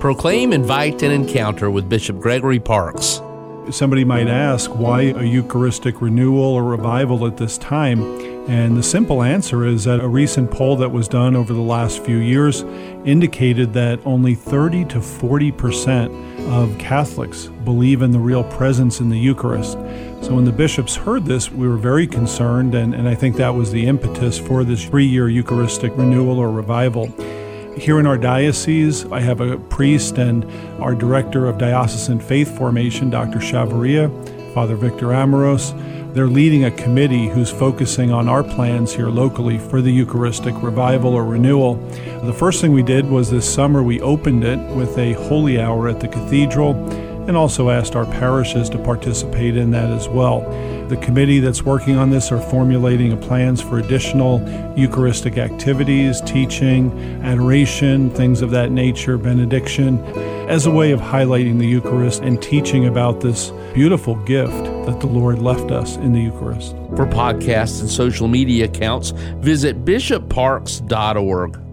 Proclaim, invite, and encounter with Bishop Gregory Parkes. Somebody might ask, why a Eucharistic renewal or revival at this time? And the simple answer is that a recent poll that was done over the last few years indicated that only 30 to 40 percent of Catholics believe in the real presence in the Eucharist. So when the bishops heard this, we were very concerned, and, and I think that was the impetus for this three year Eucharistic renewal or revival. Here in our diocese, I have a priest and our director of diocesan faith formation, Dr. Chavarria, Father Victor Amoros. They're leading a committee who's focusing on our plans here locally for the Eucharistic revival or renewal. The first thing we did was this summer we opened it with a holy hour at the cathedral and also asked our parishes to participate in that as well. The committee that's working on this are formulating plans for additional Eucharistic activities, teaching, adoration, things of that nature, benediction, as a way of highlighting the Eucharist and teaching about this beautiful gift that the Lord left us in the Eucharist. For podcasts and social media accounts, visit bishopparkes.org.